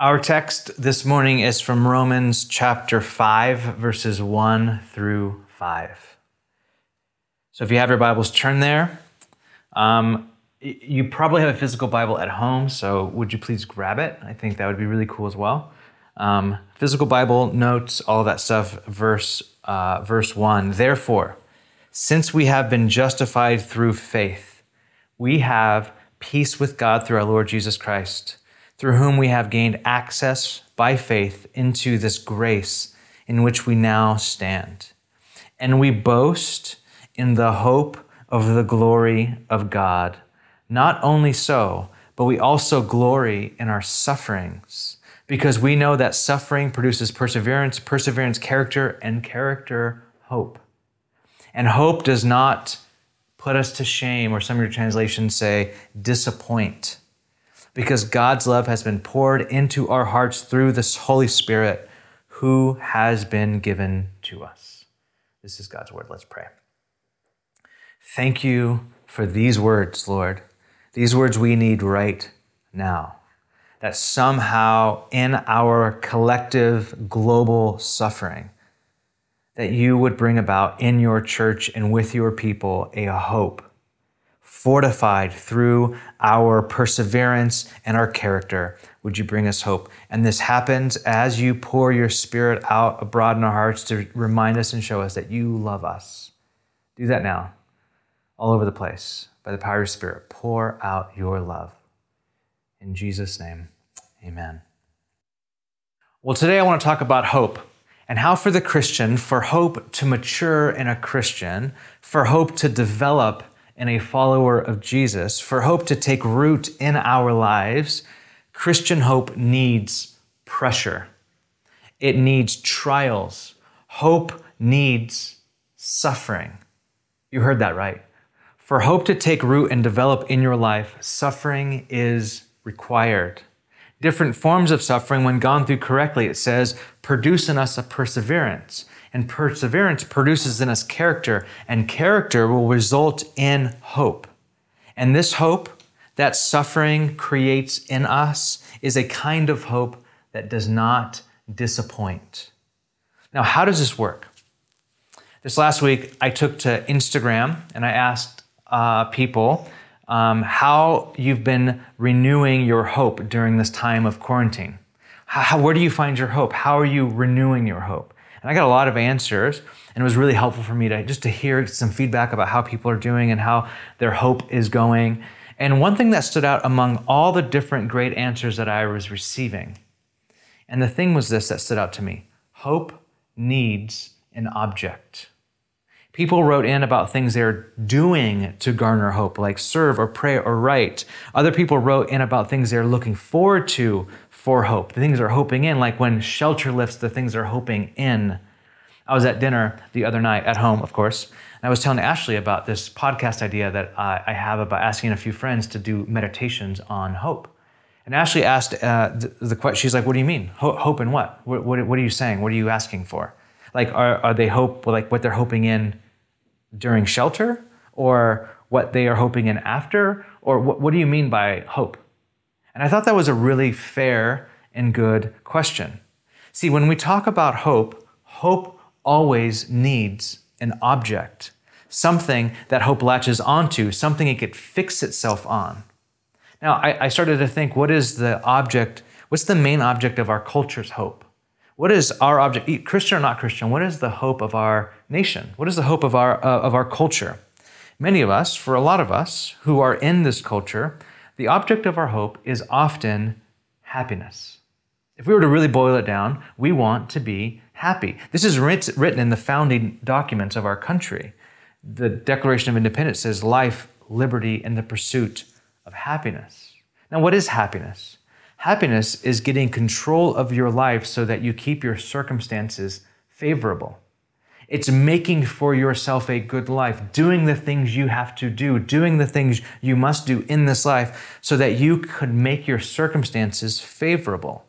Our text this morning is from Romans chapter 5, verses 1 through 5. So if you have your Bibles, turn there. Um, you probably have a physical Bible at home, so would you please grab it? I think that would be really cool as well. Um, physical Bible, notes, all that stuff, verse, uh, verse 1. Therefore, since we have been justified through faith, we have peace with God through our Lord Jesus Christ through whom we have gained access by faith into this grace in which we now stand. And we boast in the hope of the glory of God. Not only so, but we also glory in our sufferings, because we know that suffering produces perseverance, perseverance, character, and character, hope. And hope does not put us to shame, or some of your translations say disappoint because God's love has been poured into our hearts through the Holy Spirit who has been given to us. This is God's word. Let's pray. Thank you for these words, Lord. These words we need right now. That somehow in our collective global suffering, that you would bring about in your church and with your people a hope fortified through our perseverance and our character. Would you bring us hope? And this happens as you pour your spirit out abroad in our hearts to remind us and show us that you love us. Do that now, all over the place, by the power of your spirit. Pour out your love. In Jesus' name, amen. Well, today I want to talk about hope and how, for the Christian, for hope to mature in a Christian, for hope to develop and a follower of Jesus, for hope to take root in our lives, Christian hope needs pressure. It needs trials. Hope needs suffering. You heard that right. For hope to take root and develop in your life, suffering is required. Different forms of suffering, when gone through correctly, it says, produce in us a perseverance. And perseverance produces in us character, and character will result in hope. And this hope that suffering creates in us is a kind of hope that does not disappoint. Now, how does this work? This last week, I took to Instagram and I asked uh, people um, how you've been renewing your hope during this time of quarantine. How, where do you find your hope? How are you renewing your hope? And I got a lot of answers, and it was really helpful for me to just to hear some feedback about how people are doing and how their hope is going. And one thing that stood out among all the different great answers that I was receiving, and the thing was this that stood out to me hope needs an object. People wrote in about things they're doing to garner hope, like serve or pray or write. Other people wrote in about things they're looking forward to for hope, the things they're hoping in, like when shelter lifts, the things they're hoping in. I was at dinner the other night at home, of course, and I was telling Ashley about this podcast idea that I have about asking a few friends to do meditations on hope. And Ashley asked uh, the, the question, she's like, What do you mean? hope in what? what? What, what? are you saying? What are you asking for? Like, are, are they hope, like what they're hoping in during shelter? Or what they are hoping in after? Or what, what do you mean by hope? And I thought that was a really fair and good question. See, when we talk about hope, hope always needs an object, something that hope latches onto, something it could fix itself on. Now, I, I, started to think what is the object, what's the main object of our culture's hope? What is our object, Christian or not Christian, what is the hope of our nation? What is the hope of our, uh, of our culture? Many of us, for a lot of us who are in this culture, the object of our hope is often happiness. If we were to really boil it down, we want to be happy. This is written in the founding documents of our country. The Declaration of Independence says life, liberty, and the pursuit of happiness. Now, what is happiness? Happiness is getting control of your life so that you keep your circumstances favorable. It's making for yourself a good life, doing the things you have to do, doing the things you must do in this life so that you could make your circumstances favorable.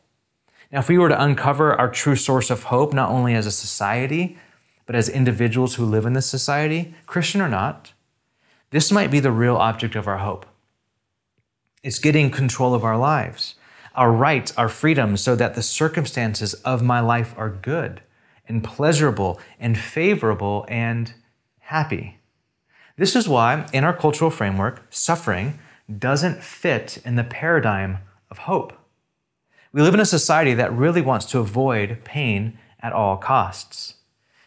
Now, if we were to uncover our true source of hope, not only as a society, but as individuals who live in this society, Christian or not, this might be the real object of our hope. It's getting control of our lives. Our rights, our freedoms, so that the circumstances of my life are good and pleasurable and favorable and happy. This is why, in our cultural framework, suffering doesn't fit in the paradigm of hope. We live in a society that really wants to avoid pain at all costs.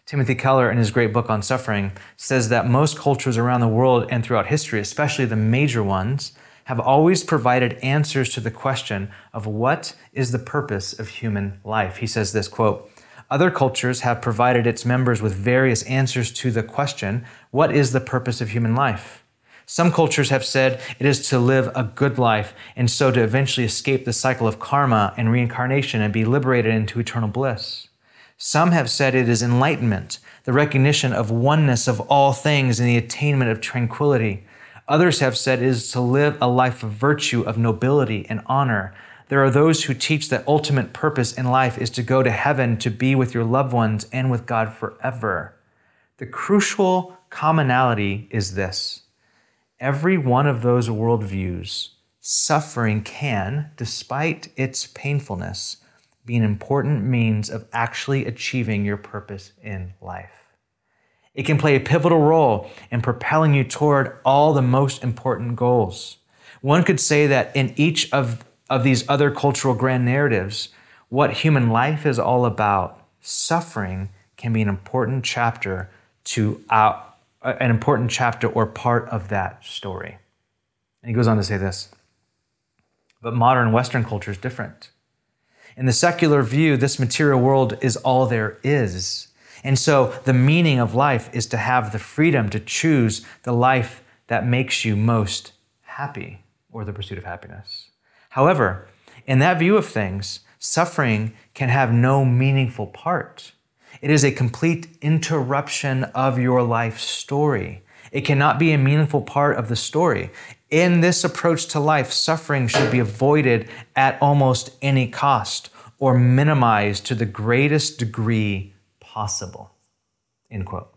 Timothy Keller, in his great book on suffering, says that most cultures around the world and throughout history, especially the major ones, have always provided answers to the question of what is the purpose of human life. He says this quote, other cultures have provided its members with various answers to the question, what is the purpose of human life? Some cultures have said it is to live a good life and so to eventually escape the cycle of karma and reincarnation and be liberated into eternal bliss. Some have said it is enlightenment, the recognition of oneness of all things and the attainment of tranquility. Others have said it is to live a life of virtue, of nobility and honor, there are those who teach that ultimate purpose in life is to go to heaven to be with your loved ones and with God forever. The crucial commonality is this every one of those worldviews, suffering can, despite its painfulness, be an important means of actually achieving your purpose in life. It can play a pivotal role in propelling you toward all the most important goals. One could say that in each of of these other cultural grand narratives, what human life is all about, suffering can be an important chapter to uh, an important chapter or part of that story. And he goes on to say this. But modern Western culture is different. In the secular view, this material world is all there is. And so the meaning of life is to have the freedom to choose the life that makes you most happy or the pursuit of happiness. However, in that view of things, suffering can have no meaningful part. It is a complete interruption of your life story. It cannot be a meaningful part of the story. In this approach to life, suffering should be avoided at almost any cost or minimized to the greatest degree possible. End quote.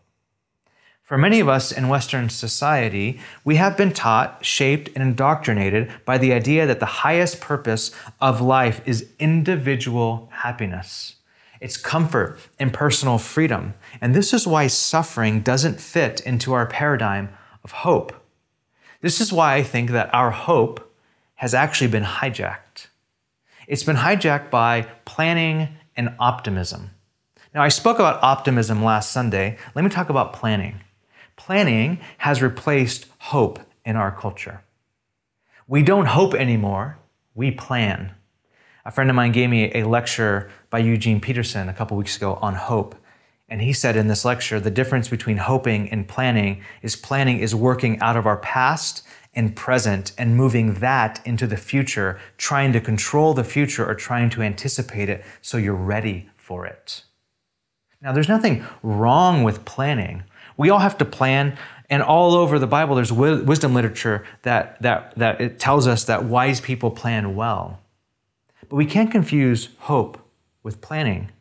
For many of us in Western society, we have been taught, shaped, and indoctrinated by the idea that the highest purpose of life is individual happiness. It's comfort and personal freedom. And this is why suffering doesn't fit into our paradigm of hope. This is why I think that our hope has actually been hijacked. It's been hijacked by planning and optimism. Now, I spoke about optimism last Sunday. Let me talk about planning. Planning has replaced hope in our culture. We don't hope anymore, we plan. A friend of mine gave me a lecture by Eugene Peterson a couple weeks ago on hope. And he said in this lecture the difference between hoping and planning is planning is working out of our past and present and moving that into the future, trying to control the future or trying to anticipate it so you're ready for it. Now, there's nothing wrong with planning. We all have to plan. And all over the Bible, there's wisdom literature that, that, that it tells us that wise people plan well. But we can't confuse hope with planning.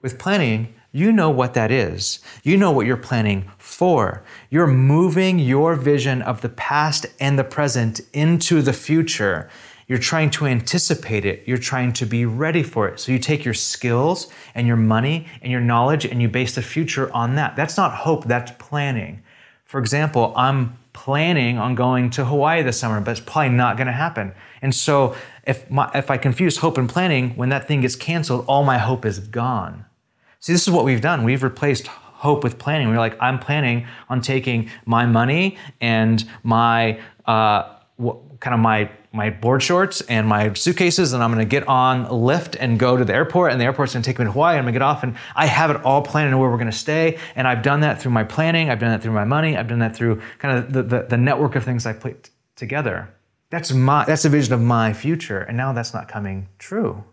With planning, you know what that is. You know what you're planning for. You're moving your vision of the past and the present into the future. You're trying to anticipate it. You're trying to be ready for it. So you take your skills and your money and your knowledge and you base the future on that. That's not hope, that's planning. For example, I'm planning on going to Hawaii this summer, but it's probably not going to happen. And so if, my, if I confuse hope and planning, when that thing gets canceled, all my hope is gone. See, this is what we've done. We've replaced hope with planning. We're like, I'm planning on taking my money and my uh, kind of my my board shorts and my suitcases, and I'm gonna get on a Lyft and go to the airport, and the airport's gonna take me to Hawaii. I'm gonna get off, and I have it all planned and where we're gonna stay. And I've done that through my planning, I've done that through my money, I've done that through kind of the, the, the network of things I put together. That's my that's a vision of my future, and now that's not coming true.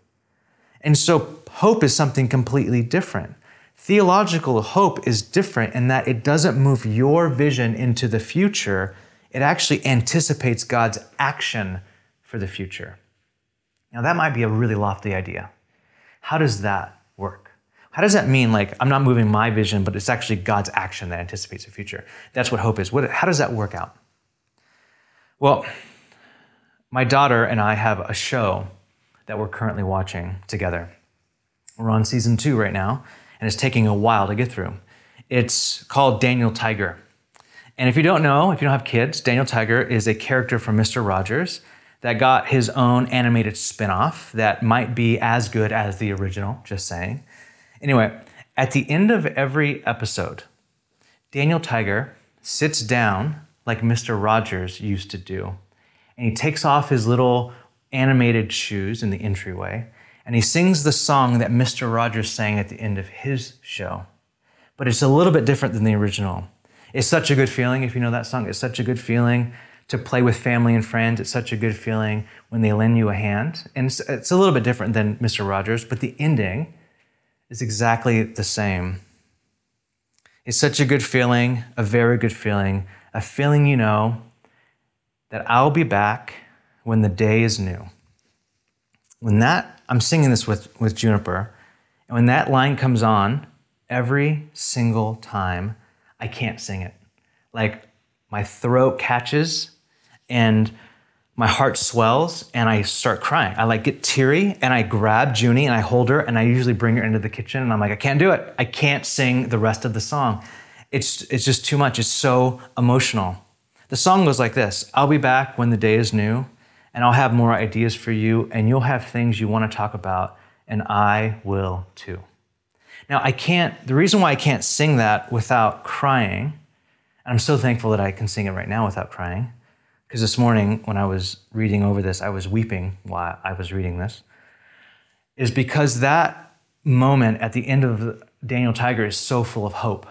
And so hope is something completely different. Theological hope is different in that it doesn't move your vision into the future it actually anticipates God's action for the future. Now, that might be a really lofty idea. How does that work? How does that mean, like, I'm not moving my vision, but it's actually God's action that anticipates the future? That's what hope is. What, how does that work out? Well, my daughter and I have a show that we're currently watching together. We're on season two right now, and it's taking a while to get through. It's called Daniel Tiger. And if you don't know, if you don't have kids, Daniel Tiger is a character from Mr. Rogers that got his own animated spin-off that might be as good as the original, just saying. Anyway, at the end of every episode, Daniel Tiger sits down like Mr. Rogers used to do. And he takes off his little animated shoes in the entryway and he sings the song that Mr. Rogers sang at the end of his show. But it's a little bit different than the original. It's such a good feeling if you know that song. It's such a good feeling to play with family and friends. It's such a good feeling when they lend you a hand. And it's, it's a little bit different than Mr. Rogers, but the ending is exactly the same. It's such a good feeling, a very good feeling, a feeling you know that I'll be back when the day is new. When that, I'm singing this with, with Juniper, and when that line comes on, every single time, I can't sing it. Like my throat catches and my heart swells and I start crying. I like get teary and I grab Junie and I hold her and I usually bring her into the kitchen and I'm like, I can't do it. I can't sing the rest of the song. It's, it's just too much. It's so emotional. The song goes like this I'll be back when the day is new and I'll have more ideas for you and you'll have things you want to talk about and I will too. Now, I can't, the reason why I can't sing that without crying, and I'm so thankful that I can sing it right now without crying, because this morning, when I was reading over this, I was weeping while I was reading this. Is because that moment at the end of Daniel Tiger is so full of hope.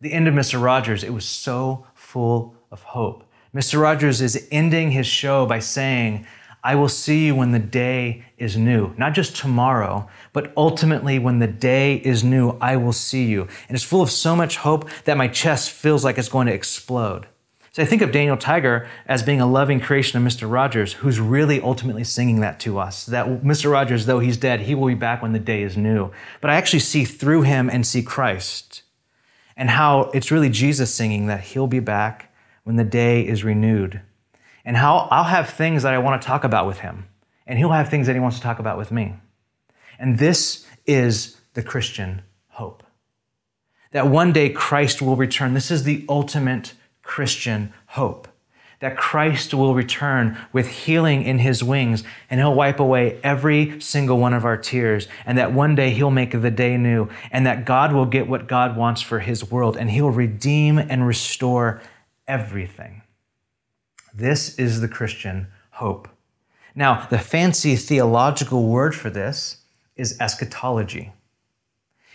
The end of Mr. Rogers, it was so full of hope. Mr. Rogers is ending his show by saying, I will see you when the day is new. Not just tomorrow, but ultimately when the day is new, I will see you. And it's full of so much hope that my chest feels like it's going to explode. So I think of Daniel Tiger as being a loving creation of Mr. Rogers, who's really ultimately singing that to us. That Mr. Rogers, though he's dead, he will be back when the day is new. But I actually see through him and see Christ, and how it's really Jesus singing that he'll be back when the day is renewed. And how I'll have things that I want to talk about with him, and he'll have things that he wants to talk about with me. And this is the Christian hope. That one day Christ will return. This is the ultimate Christian hope that Christ will return with healing in his wings and he'll wipe away every single one of our tears and that one day he'll make the day new and that God will get what God wants for his world and he'll redeem and restore everything. This is the Christian hope. Now, the fancy theological word for this is eschatology.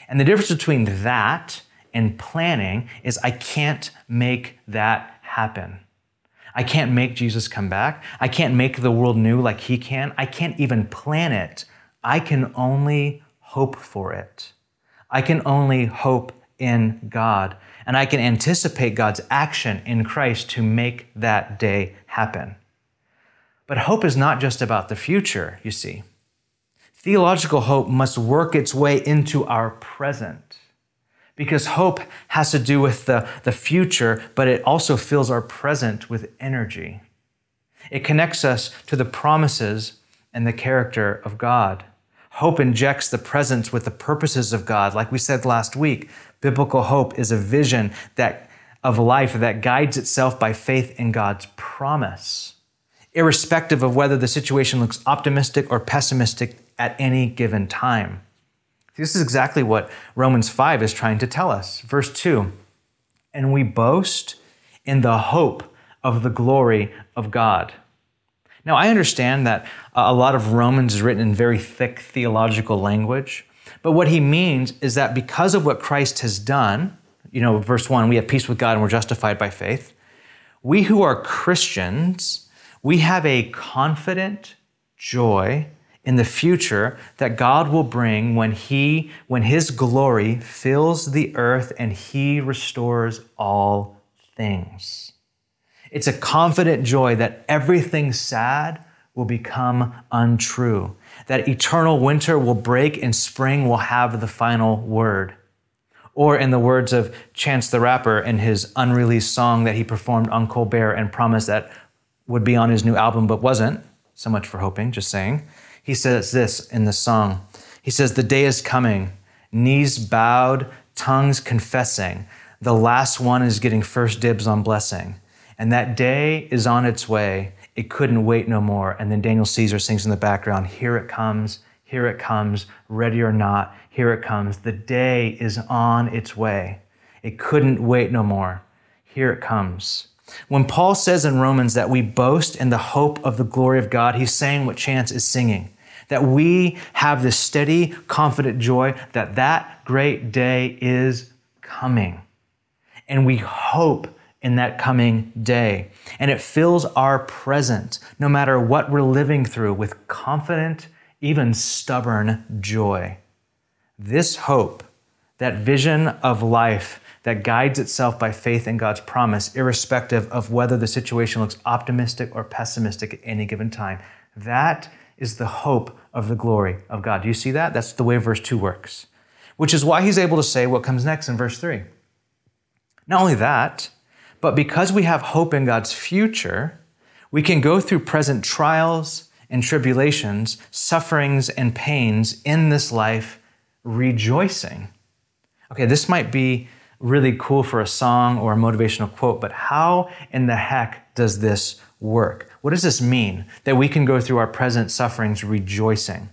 And the difference between that and planning is I can't make that happen. I can't make Jesus come back. I can't make the world new like he can. I can't even plan it. I can only hope for it. I can only hope in God. And I can anticipate God's action in Christ to make that day happen. But hope is not just about the future, you see. Theological hope must work its way into our present because hope has to do with the, the future, but it also fills our present with energy. It connects us to the promises and the character of God. Hope injects the present with the purposes of God. Like we said last week, biblical hope is a vision that, of life that guides itself by faith in God's promise, irrespective of whether the situation looks optimistic or pessimistic at any given time. This is exactly what Romans 5 is trying to tell us. Verse 2 And we boast in the hope of the glory of God. Now, I understand that a lot of Romans is written in very thick theological language, but what he means is that because of what Christ has done, you know, verse 1, we have peace with God and we're justified by faith. We who are Christians, we have a confident joy in the future that God will bring when he when his glory fills the earth and he restores all things. It's a confident joy that everything sad will become untrue. That eternal winter will break and spring will have the final word. Or, in the words of Chance the Rapper in his unreleased song that he performed on Colbert and promised that would be on his new album but wasn't, so much for hoping, just saying. He says this in the song. He says, The day is coming, knees bowed, tongues confessing. The last one is getting first dibs on blessing. And that day is on its way. It couldn't wait no more. And then Daniel Caesar sings in the background, Here it comes, here it comes, ready or not, here it comes. The day is on its way. It couldn't wait no more. Here it comes. When Paul says in Romans that we boast in the hope of the glory of God, he's saying what Chance is singing. That we have this steady, confident joy that that great day is coming. And we hope in that coming day. And it fills our present, no matter what we're living through, with confident, even stubborn joy. This hope, that vision of life that guides itself by faith in God's promise, irrespective of whether the situation looks optimistic or pessimistic at any given time, that is the hope of the glory of God. Do you see that? That's the way verse 2 works, which is why he's able to say what comes next in verse 3. Not only that, but because we have hope in God's future, we can go through present trials and tribulations, sufferings and pains in this life rejoicing. Okay, this might be really cool for a song or a motivational quote, but how in the heck does this work? What does this mean that we can go through our present sufferings rejoicing?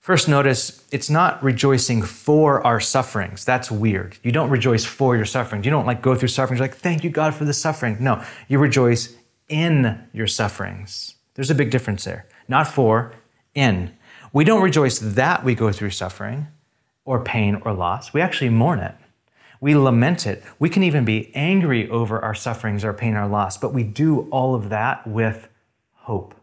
First, notice it's not rejoicing for our sufferings. That's weird. You don't rejoice for your sufferings. You don't like go through sufferings like, thank you, God, for the suffering. No, you rejoice in your sufferings. There's a big difference there. Not for, in. We don't rejoice that we go through suffering or pain or loss. We actually mourn it. We lament it. We can even be angry over our sufferings, our pain, our loss, but we do all of that with hope.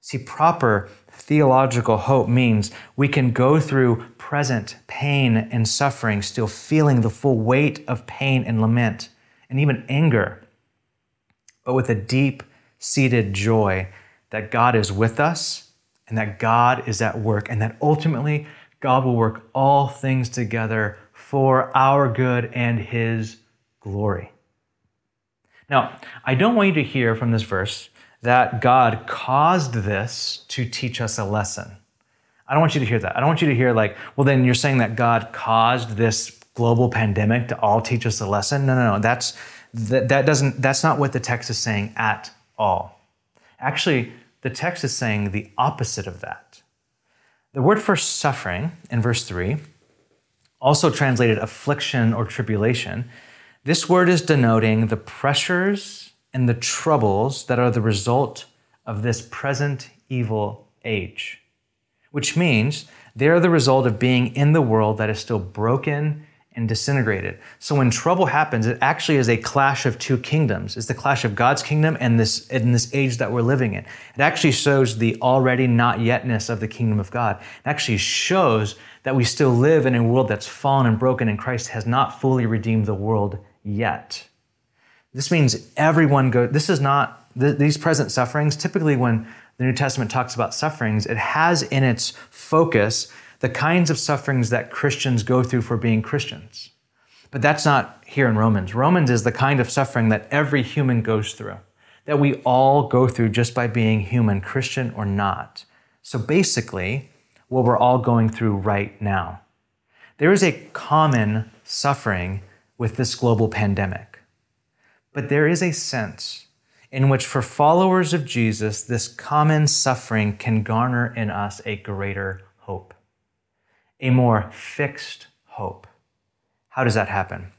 See, proper theological hope means we can go through present pain and suffering, still feeling the full weight of pain and lament and even anger, but with a deep seated joy that God is with us and that God is at work and that ultimately God will work all things together for our good and His glory. Now, I don't want you to hear from this verse that God caused this to teach us a lesson. I don't want you to hear that. I don't want you to hear, like, well, then you're saying that God caused this global pandemic to all teach us a lesson. No, no, no. That's, that, that doesn't, that's not what the text is saying at all. Actually, the text is saying the opposite of that. The word for suffering in verse 3, also translated affliction or tribulation, this word is denoting the pressures and the troubles that are the result of this present evil age, which means they are the result of being in the world that is still broken and disintegrated. So when trouble happens, it actually is a clash of two kingdoms. It's the clash of God's kingdom and this in this age that we're living in. It actually shows the already not yetness of the kingdom of God. It actually shows that we still live in a world that's fallen and broken and Christ has not fully redeemed the world yet. This means everyone go. This is not th- these present sufferings. Typically, when the New Testament talks about sufferings, it has in its focus the kinds of sufferings that Christians go through for being Christians. But that's not here in Romans. Romans is the kind of suffering that every human goes through, that we all go through just by being human, Christian or not. So basically, what we're all going through right now. There is a common suffering with this global pandemic. But there is a sense in which, for followers of Jesus, this common suffering can garner in us a greater hope, a more fixed hope. How does that happen?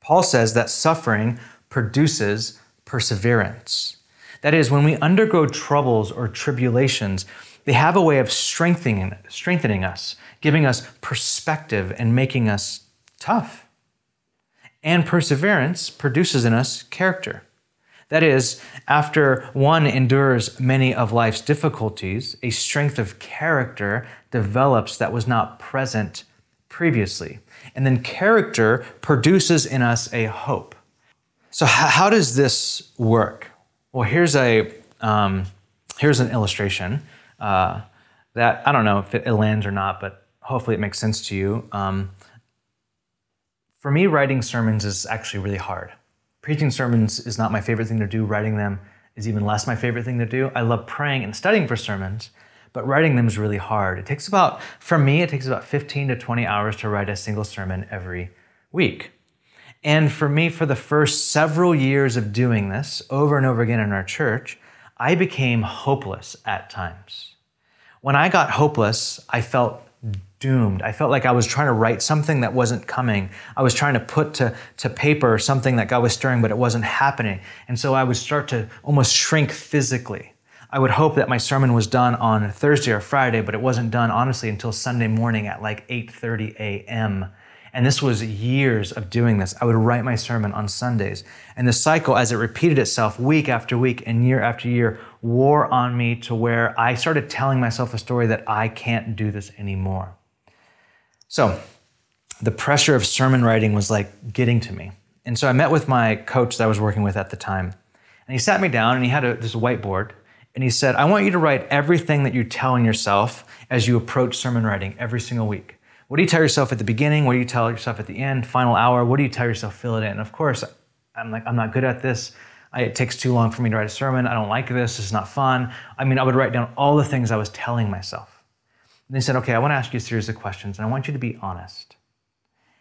Paul says that suffering produces perseverance. That is, when we undergo troubles or tribulations, they have a way of strengthening, strengthening us, giving us perspective, and making us tough. And perseverance produces in us character. That is, after one endures many of life's difficulties, a strength of character develops that was not present previously. And then character produces in us a hope. So, how does this work? Well, here's a um, here's an illustration uh, that I don't know if it lands or not, but hopefully it makes sense to you. Um, for me, writing sermons is actually really hard. Preaching sermons is not my favorite thing to do. Writing them is even less my favorite thing to do. I love praying and studying for sermons, but writing them is really hard. It takes about, for me, it takes about 15 to 20 hours to write a single sermon every week. And for me, for the first several years of doing this over and over again in our church, I became hopeless at times. When I got hopeless, I felt doomed. I felt like I was trying to write something that wasn't coming. I was trying to put to, to paper something that God was stirring, but it wasn't happening. And so I would start to almost shrink physically. I would hope that my sermon was done on Thursday or Friday, but it wasn't done honestly until Sunday morning at like 8:30 a.m. And this was years of doing this. I would write my sermon on Sundays. And the cycle, as it repeated itself week after week and year after year, wore on me to where I started telling myself a story that I can't do this anymore. So the pressure of sermon writing was like getting to me. And so I met with my coach that I was working with at the time. And he sat me down and he had a, this whiteboard. And he said, I want you to write everything that you're telling yourself as you approach sermon writing every single week. What do you tell yourself at the beginning? What do you tell yourself at the end, final hour? What do you tell yourself? Fill it in. Of course, I'm like, I'm not good at this. I, it takes too long for me to write a sermon. I don't like this. It's not fun. I mean, I would write down all the things I was telling myself. And they said, okay, I want to ask you a series of questions, and I want you to be honest.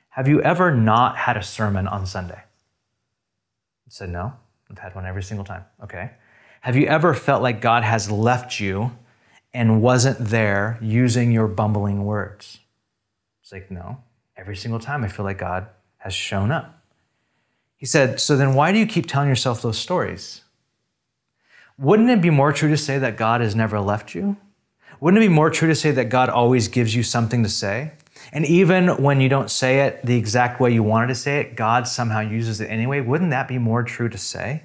Have you ever not had a sermon on Sunday? I said, no. I've had one every single time. Okay. Have you ever felt like God has left you and wasn't there using your bumbling words? Like, no. Every single time I feel like God has shown up. He said, So then why do you keep telling yourself those stories? Wouldn't it be more true to say that God has never left you? Wouldn't it be more true to say that God always gives you something to say? And even when you don't say it the exact way you wanted to say it, God somehow uses it anyway. Wouldn't that be more true to say?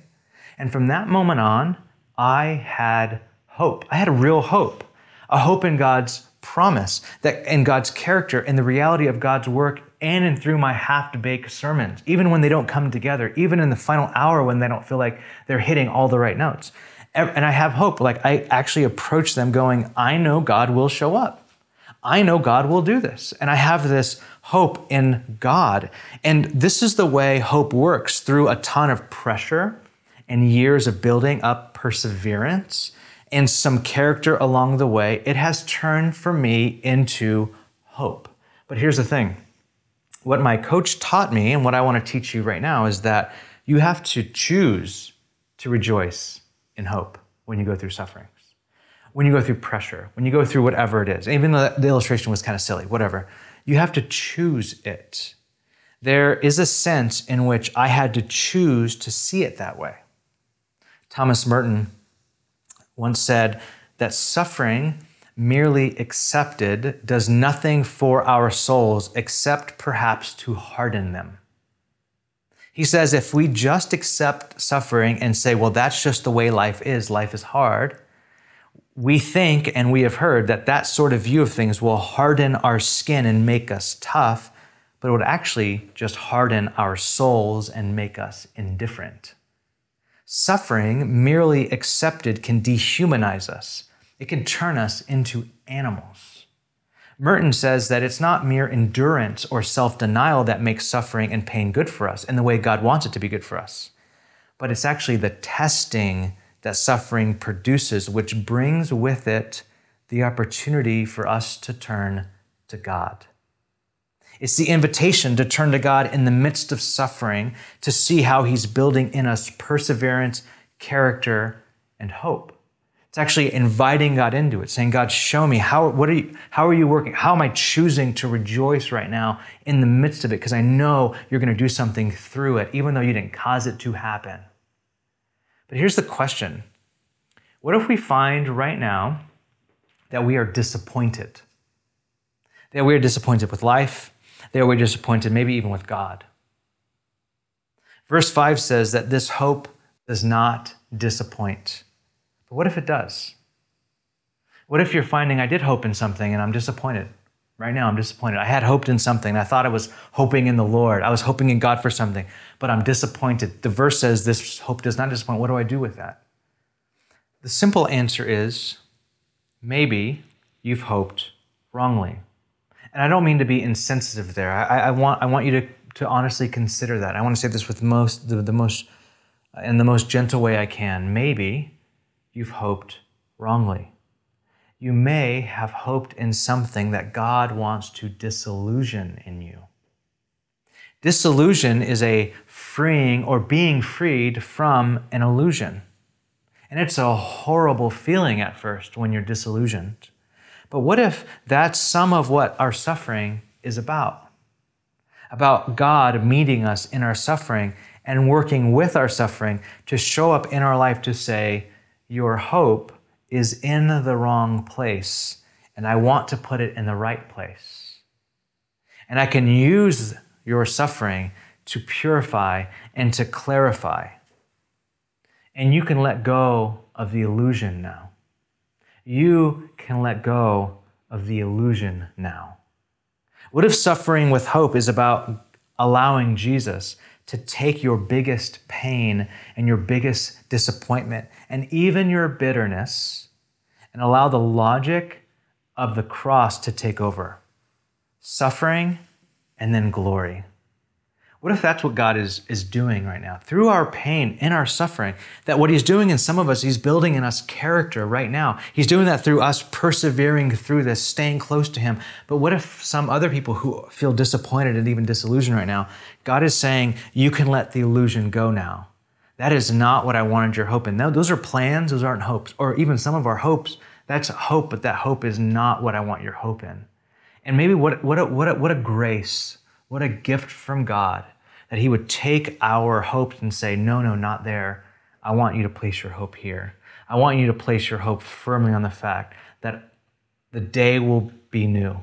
And from that moment on, I had hope. I had a real hope, a hope in God's promise that in God's character and the reality of God's work and and through my half-baked sermons, even when they don't come together, even in the final hour when they don't feel like they're hitting all the right notes. And I have hope. Like I actually approach them going, I know God will show up. I know God will do this. And I have this hope in God. And this is the way hope works through a ton of pressure and years of building up perseverance and some character along the way, it has turned for me into hope. But here's the thing what my coach taught me, and what I want to teach you right now, is that you have to choose to rejoice in hope when you go through sufferings, when you go through pressure, when you go through whatever it is. Even though the illustration was kind of silly, whatever. You have to choose it. There is a sense in which I had to choose to see it that way. Thomas Merton once said that suffering merely accepted does nothing for our souls except perhaps to harden them. He says if we just accept suffering and say, well, that's just the way life is, life is hard, we think and we have heard that that sort of view of things will harden our skin and make us tough, but it would actually just harden our souls and make us indifferent. Suffering, merely accepted, can dehumanize us. It can turn us into animals. Merton says that it's not mere endurance or self denial that makes suffering and pain good for us in the way God wants it to be good for us, but it's actually the testing that suffering produces, which brings with it the opportunity for us to turn to God. It's the invitation to turn to God in the midst of suffering to see how He's building in us perseverance, character, and hope. It's actually inviting God into it, saying, God, show me how, what are you, how are you working? How am I choosing to rejoice right now in the midst of it? Because I know you're going to do something through it, even though you didn't cause it to happen. But here's the question What if we find right now that we are disappointed? That we are disappointed with life, they were disappointed, maybe even with God. Verse 5 says that this hope does not disappoint. But what if it does? What if you're finding I did hope in something and I'm disappointed? Right now, I'm disappointed. I had hoped in something. I thought I was hoping in the Lord. I was hoping in God for something, but I'm disappointed. The verse says this hope does not disappoint. What do I do with that? The simple answer is maybe you've hoped wrongly and I don't mean to be insensitive there. I, I want I want you to to honestly consider that. I want to say this with most the, the most in the most gentle way I can. Maybe you've hoped wrongly. you may have hoped in something that God wants to disillusion in you. Disillusion is a freeing or being freed from an illusion. And it's a horrible feeling at first when you're disillusioned. But what if that's some of what our suffering is about? About God meeting us in our suffering and working with our suffering to show up in our life to say, Your hope is in the wrong place, and I want to put it in the right place. And I can use your suffering to purify and to clarify. And you can let go of the illusion now. You can let go of the illusion now. What if suffering with hope is about allowing Jesus to take your biggest pain and your biggest disappointment and even your bitterness and allow the logic of the cross to take over? Suffering and then glory. What if that's what God is, is doing right now? Through our pain, in our suffering, that what He's doing in some of us, He's building in us character right now. He's doing that through us persevering through this, staying close to Him. But what if some other people who feel disappointed and even disillusioned right now, God is saying, You can let the illusion go now. That is not what I wanted your hope in. Those are plans, those aren't hopes. Or even some of our hopes, that's hope, but that hope is not what I want your hope in. And maybe what, what, a, what, a, what a grace what a gift from God that He would take our hopes and say, No, no, not there. I want you to place your hope here. I want you to place your hope firmly on the fact that the day will be new,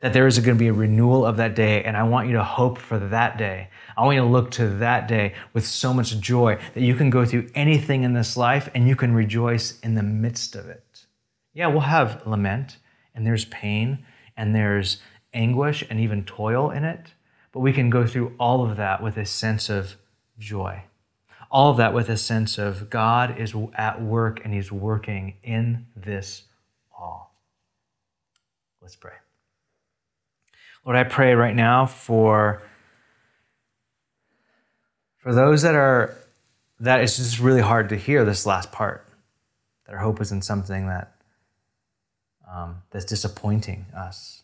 that there is going to be a renewal of that day, and I want you to hope for that day. I want you to look to that day with so much joy that you can go through anything in this life and you can rejoice in the midst of it. Yeah, we'll have lament, and there's pain, and there's anguish and even toil in it, but we can go through all of that with a sense of joy. All of that with a sense of God is at work and He's working in this all. Let's pray. Lord, I pray right now for, for those that are that it's just really hard to hear this last part. That our hope is in something that um, that's disappointing us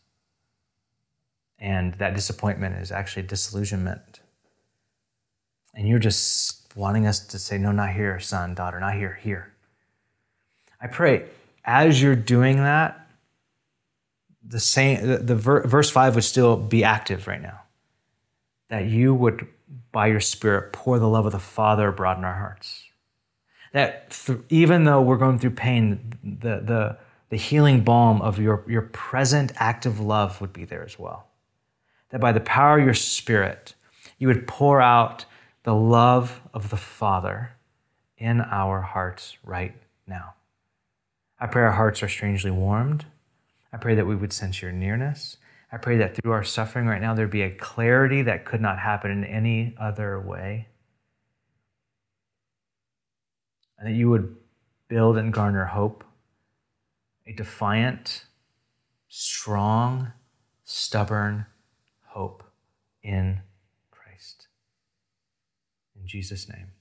and that disappointment is actually disillusionment. And you're just wanting us to say, No, not here, son, daughter, not here, here. I pray as you're doing that, the same the, the verse 5 would still be active right now. That you would, by your spirit, pour the love of the Father abroad in our hearts. That th- even though we're going through pain, the, the, the healing balm of your, your present active love would be there as well that by the power of your Spirit, you would pour out the love of the Father in our hearts right now. I pray our hearts are strangely warmed. I pray that we would sense your nearness. I pray that through our suffering right now, there'd be a clarity that could not happen in any other way. And that you would build and garner hope, a defiant, strong, stubborn, hope in Christ. In Jesus' name.